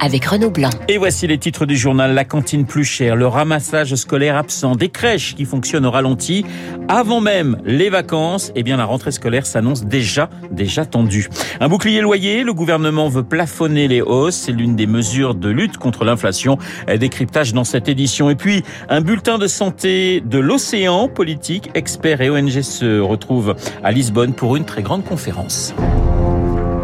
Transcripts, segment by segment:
avec Renaud Blanc. Et voici les titres du journal. La cantine plus chère, le ramassage scolaire absent, des crèches qui fonctionnent au ralenti. Avant même les vacances, eh bien la rentrée scolaire s'annonce déjà, déjà tendue. Un bouclier loyer, le gouvernement veut plafonner les hausses. C'est l'une des mesures de lutte contre l'inflation. Décryptage dans cette édition. Et puis, un bulletin de santé de l'océan politique. Experts et ONG se retrouvent à Lisbonne pour une très grande conférence.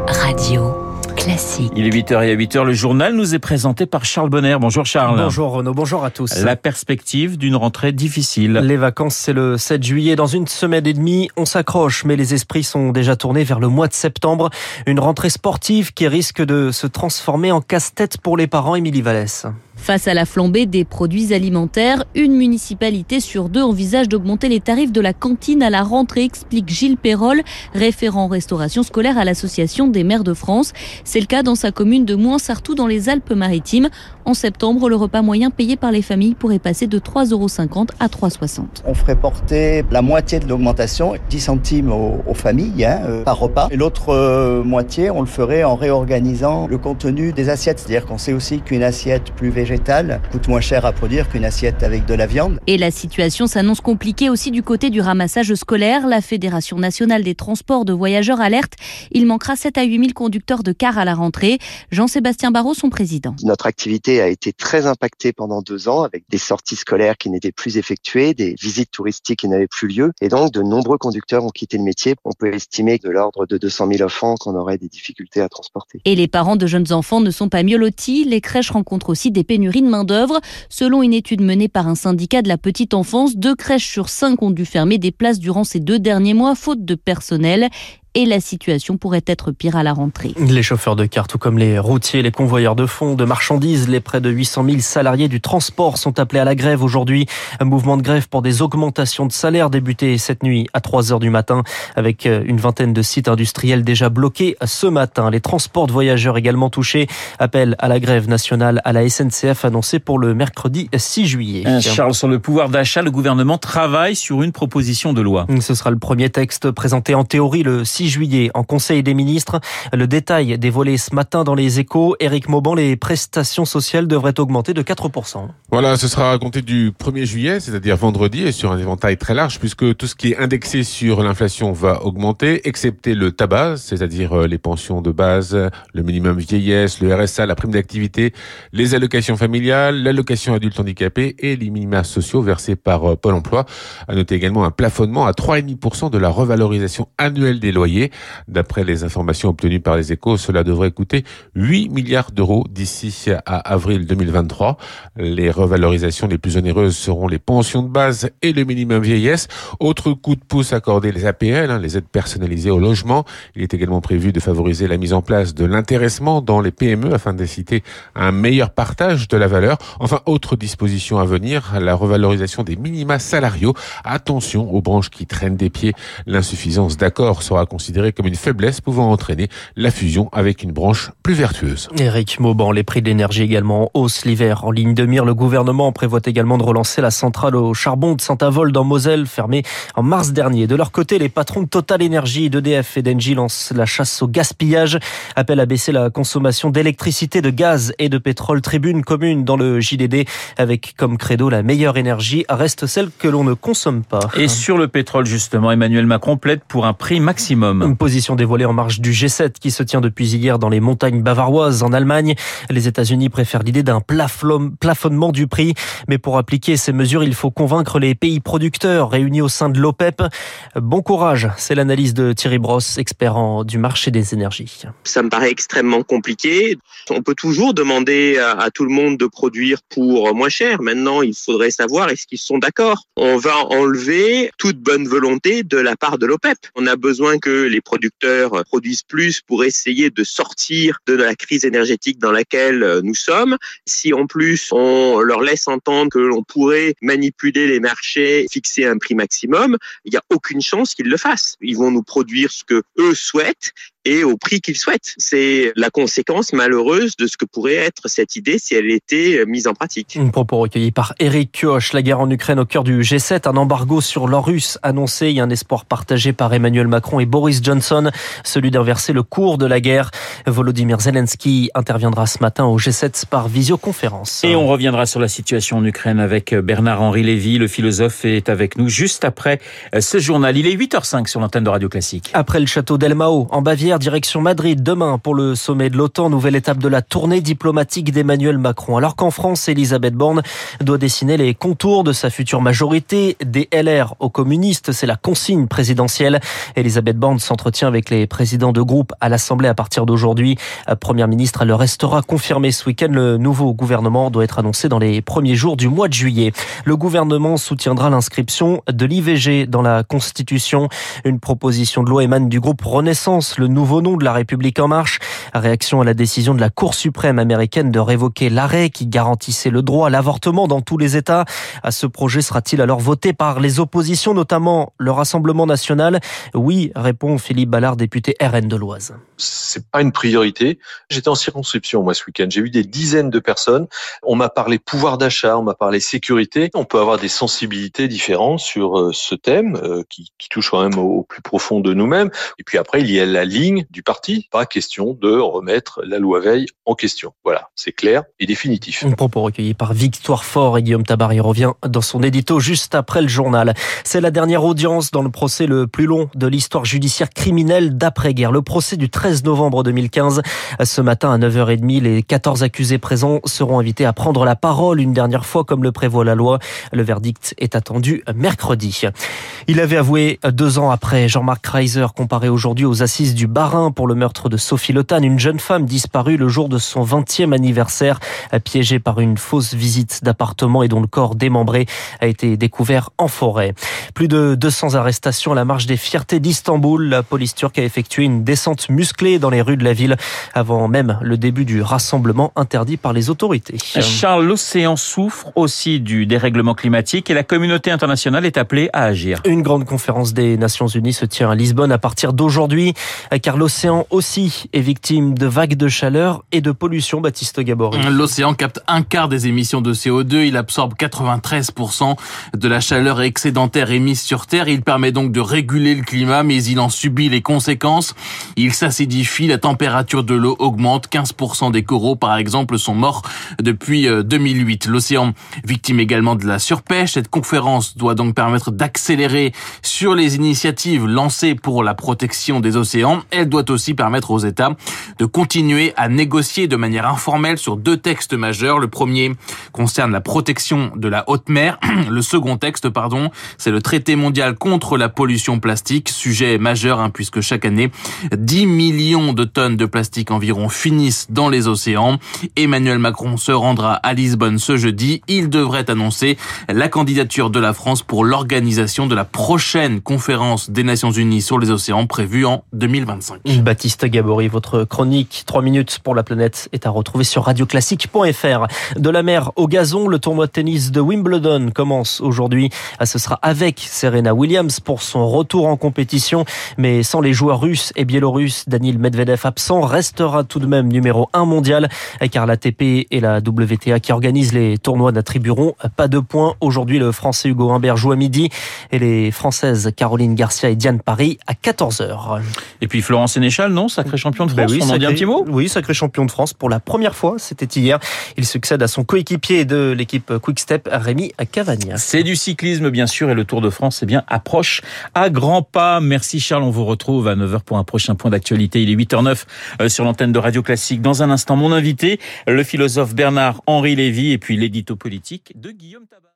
Radio. Classique. Il est 8h et à 8h, le journal nous est présenté par Charles Bonner. Bonjour Charles. Bonjour Renaud, bonjour à tous. La perspective d'une rentrée difficile. Les vacances, c'est le 7 juillet. Dans une semaine et demie, on s'accroche, mais les esprits sont déjà tournés vers le mois de septembre. Une rentrée sportive qui risque de se transformer en casse-tête pour les parents. Émilie Vallès. Face à la flambée des produits alimentaires, une municipalité sur deux envisage d'augmenter les tarifs de la cantine à la rentrée, explique Gilles Perrol, référent restauration scolaire à l'Association des maires de France. C'est le cas dans sa commune de Mouansartou dans les Alpes-Maritimes. En septembre, le repas moyen payé par les familles pourrait passer de 3,50 euros à 3,60 On ferait porter la moitié de l'augmentation, 10 centimes aux, familles hein, euh, par repas. Et l'autre euh, moitié, on le ferait en réorganisant le contenu des assiettes. C'est-à-dire qu'on sait aussi qu'une assiette plus végétale coûte moins cher à produire qu'une assiette avec de la viande. Et la situation s'annonce compliquée aussi du côté du ramassage scolaire. La Fédération nationale des transports de voyageurs alerte. Il manquera 7 à 8 000 conducteurs de cars à la rentrée. Jean-Sébastien Barrault, son président. Notre activité a été très impacté pendant deux ans avec des sorties scolaires qui n'étaient plus effectuées, des visites touristiques qui n'avaient plus lieu. Et donc, de nombreux conducteurs ont quitté le métier. On peut estimer de l'ordre de 200 000 enfants qu'on aurait des difficultés à transporter. Et les parents de jeunes enfants ne sont pas mieux lotis. Les crèches rencontrent aussi des pénuries de main-d'œuvre. Selon une étude menée par un syndicat de la petite enfance, deux crèches sur cinq ont dû fermer des places durant ces deux derniers mois, faute de personnel et la situation pourrait être pire à la rentrée. Les chauffeurs de car, tout comme les routiers, les convoyeurs de fonds, de marchandises, les près de 800 000 salariés du transport sont appelés à la grève aujourd'hui. Un mouvement de grève pour des augmentations de salaire débuté cette nuit à 3 heures du matin avec euh, une vingtaine de sites industriels déjà bloqués ce matin. Les transports de voyageurs également touchés. Appel à la grève nationale à la SNCF annoncé pour le mercredi 6 juillet. Euh, Charles, sur le pouvoir d'achat, le gouvernement travaille sur une proposition de loi. Ce sera le premier texte présenté en théorie le 6 juillet en Conseil des ministres. Le détail dévoilé ce matin dans les échos. Éric Mauban, les prestations sociales devraient augmenter de 4%. Voilà, ce sera à compter du 1er juillet, c'est-à-dire vendredi, et sur un éventail très large, puisque tout ce qui est indexé sur l'inflation va augmenter, excepté le tabac, c'est-à-dire euh, les pensions de base, le minimum vieillesse, le RSA, la prime d'activité, les allocations familiales, l'allocation adulte handicapé et les minima sociaux versés par euh, Pôle emploi. À noter également un plafonnement à 3,5% de la revalorisation annuelle des loyers D'après les informations obtenues par les échos, cela devrait coûter 8 milliards d'euros d'ici à avril 2023. Les revalorisations les plus onéreuses seront les pensions de base et le minimum vieillesse. Autre coup de pouce accordé les APL, hein, les aides personnalisées au logement. Il est également prévu de favoriser la mise en place de l'intéressement dans les PME afin d'inciter un meilleur partage de la valeur. Enfin, autre disposition à venir, la revalorisation des minima salariaux. Attention aux branches qui traînent des pieds. L'insuffisance d'accord sera considérée comme une faiblesse pouvant entraîner la fusion avec une branche plus vertueuse. Éric Mauban, les prix de l'énergie également en hausse l'hiver. En ligne de mire, le gouvernement prévoit également de relancer la centrale au charbon de Saint-Avold en Moselle, fermée en mars dernier. De leur côté, les patrons de Total Energy, d'EDF et d'Engie lancent la chasse au gaspillage, appellent à baisser la consommation d'électricité, de gaz et de pétrole. Tribune commune dans le JDD avec comme credo la meilleure énergie reste celle que l'on ne consomme pas. Et sur le pétrole justement, Emmanuel Macron plaide pour un prix maximum. Une position dévoilée en marge du G7 qui se tient depuis hier dans les montagnes bavaroises en Allemagne. Les États-Unis préfèrent l'idée d'un plafonnement du prix. Mais pour appliquer ces mesures, il faut convaincre les pays producteurs réunis au sein de l'OPEP. Bon courage, c'est l'analyse de Thierry Bross, expert en, du marché des énergies. Ça me paraît extrêmement compliqué. On peut toujours demander à, à tout le monde de produire pour moins cher. Maintenant, il faudrait savoir est-ce qu'ils sont d'accord. On va enlever toute bonne volonté de la part de l'OPEP. On a besoin que les producteurs produisent plus pour essayer de sortir de la crise énergétique dans laquelle nous sommes. Si en plus on leur laisse entendre que l'on pourrait manipuler les marchés, fixer un prix maximum, il n'y a aucune chance qu'ils le fassent. Ils vont nous produire ce que eux souhaitent et au prix qu'ils souhaitent. C'est la conséquence malheureuse de ce que pourrait être cette idée si elle était mise en pratique. Un propos recueilli par Eric Kioch. La guerre en Ukraine au cœur du G7, un embargo sur l'or russe annoncé. A un espoir partagé par Emmanuel Macron et Boris Johnson, celui d'inverser le cours de la guerre. Volodymyr Zelensky interviendra ce matin au G7 par visioconférence. Et on reviendra sur la situation en Ukraine avec Bernard-Henri Lévy. Le philosophe est avec nous juste après ce journal. Il est 8h05 sur l'antenne de Radio Classique. Après le château d'Elmao, en Bavière, direction Madrid, demain pour le sommet de l'OTAN, nouvelle étape de la tournée diplomatique d'Emmanuel Macron. Alors qu'en France, Elisabeth Borne doit dessiner les contours de sa future majorité, des LR aux communistes, c'est la consigne présidentielle. Elisabeth Borne s'entretient avec les présidents de groupe à l'Assemblée à partir d'aujourd'hui. Première ministre, elle le restera confirmé ce week-end. Le nouveau gouvernement doit être annoncé dans les premiers jours du mois de juillet. Le gouvernement soutiendra l'inscription de l'IVG dans la Constitution. Une proposition de loi émane du groupe Renaissance, le nouveau nom de la République en marche. Réaction à la décision de la Cour suprême américaine de révoquer l'arrêt qui garantissait le droit à l'avortement dans tous les États. À ce projet sera-t-il alors voté par les oppositions, notamment le Rassemblement national? Oui, répond Philippe Ballard, député RN de l'Oise. C'est pas une priorité. J'étais en circonscription moi ce week-end. J'ai eu des dizaines de personnes. On m'a parlé pouvoir d'achat, on m'a parlé sécurité. On peut avoir des sensibilités différentes sur ce thème qui, qui touche quand même au plus profond de nous-mêmes. Et puis après, il y a la ligne du parti. Pas question de remettre la loi Veil en question. Voilà, c'est clair et définitif. Un propos recueilli par Victoire Fort et Guillaume Tabary revient dans son édito juste après le journal. C'est la dernière audience dans le procès le plus long de l'histoire judiciaire criminelle d'après-guerre. Le procès du 13 novembre 2015. Ce matin à 9h30, les 14 accusés présents seront invités à prendre la parole une dernière fois comme le prévoit la loi. Le verdict est attendu mercredi. Il avait avoué deux ans après Jean-Marc Kreiser comparé aujourd'hui aux assises du Pour le meurtre de Sophie Lotan, une jeune femme disparue le jour de son 20e anniversaire, piégée par une fausse visite d'appartement et dont le corps démembré a été découvert en forêt. Plus de 200 arrestations à la marche des fiertés d'Istanbul. La police turque a effectué une descente musclée dans les rues de la ville avant même le début du rassemblement interdit par les autorités. Charles, l'océan souffre aussi du dérèglement climatique et la communauté internationale est appelée à agir. Une grande conférence des Nations Unies se tient à Lisbonne à partir d'aujourd'hui, car l'océan aussi est victime de vagues de chaleur et de pollution. Baptiste Gabory. L'océan capte un quart des émissions de CO2. Il absorbe 93% de la chaleur excédentaire émise sur Terre. Il permet donc de réguler le climat, mais il en subit les conséquences. Il s'acidifie, la température de l'eau augmente. 15% des coraux, par exemple, sont morts depuis 2008. L'océan victime également de la surpêche. Cette conférence doit donc permettre d'accélérer sur les initiatives lancées pour la protection des océans. Elle doit aussi permettre aux États de continuer à négocier de manière informelle sur deux textes majeurs. Le premier concerne la protection de la haute mer. Le second texte, pardon, c'est le traité mondial contre la pollution plastique, sujet majeur hein, puisque chaque année 10 millions de tonnes de plastique environ finissent dans les océans. Emmanuel Macron se rendra à Lisbonne ce jeudi. Il devrait annoncer la candidature de la France pour l'organisation de la prochaine conférence des Nations Unies sur les océans prévue en 2025. Baptiste Gabory, votre chronique 3 minutes pour la planète est à retrouver sur radioclassique.fr. De la mer au gazon, le tournoi de tennis de Wimbledon commence aujourd'hui. Ce sera avec Serena Williams pour son retour en compétition, mais sans les joueurs russes et biélorusses. Daniel Medvedev absent restera tout de même numéro 1 mondial, car l'ATP et la WTA qui organisent les tournois n'attribueront pas de points. Aujourd'hui, le Français Hugo Humbert joue à midi et les Françaises Caroline Garcia et Diane Paris à 14h. Et puis Florent Sénéchal, non Sacré champion de France, ben oui, on en dit un petit mot? Oui, sacré champion de France pour la première fois, c'était hier. Il succède à son coéquipier de l'équipe Quick Step, Rémi Cavagna. C'est du cyclisme bien sûr et le Tour de France eh bien approche à grands pas. Merci Charles, on vous retrouve à 9h pour un prochain point d'actualité. Il est 8h09 sur l'antenne de Radio Classique. Dans un instant, mon invité, le philosophe Bernard-Henri Lévy et puis l'édito politique de Guillaume Tabar.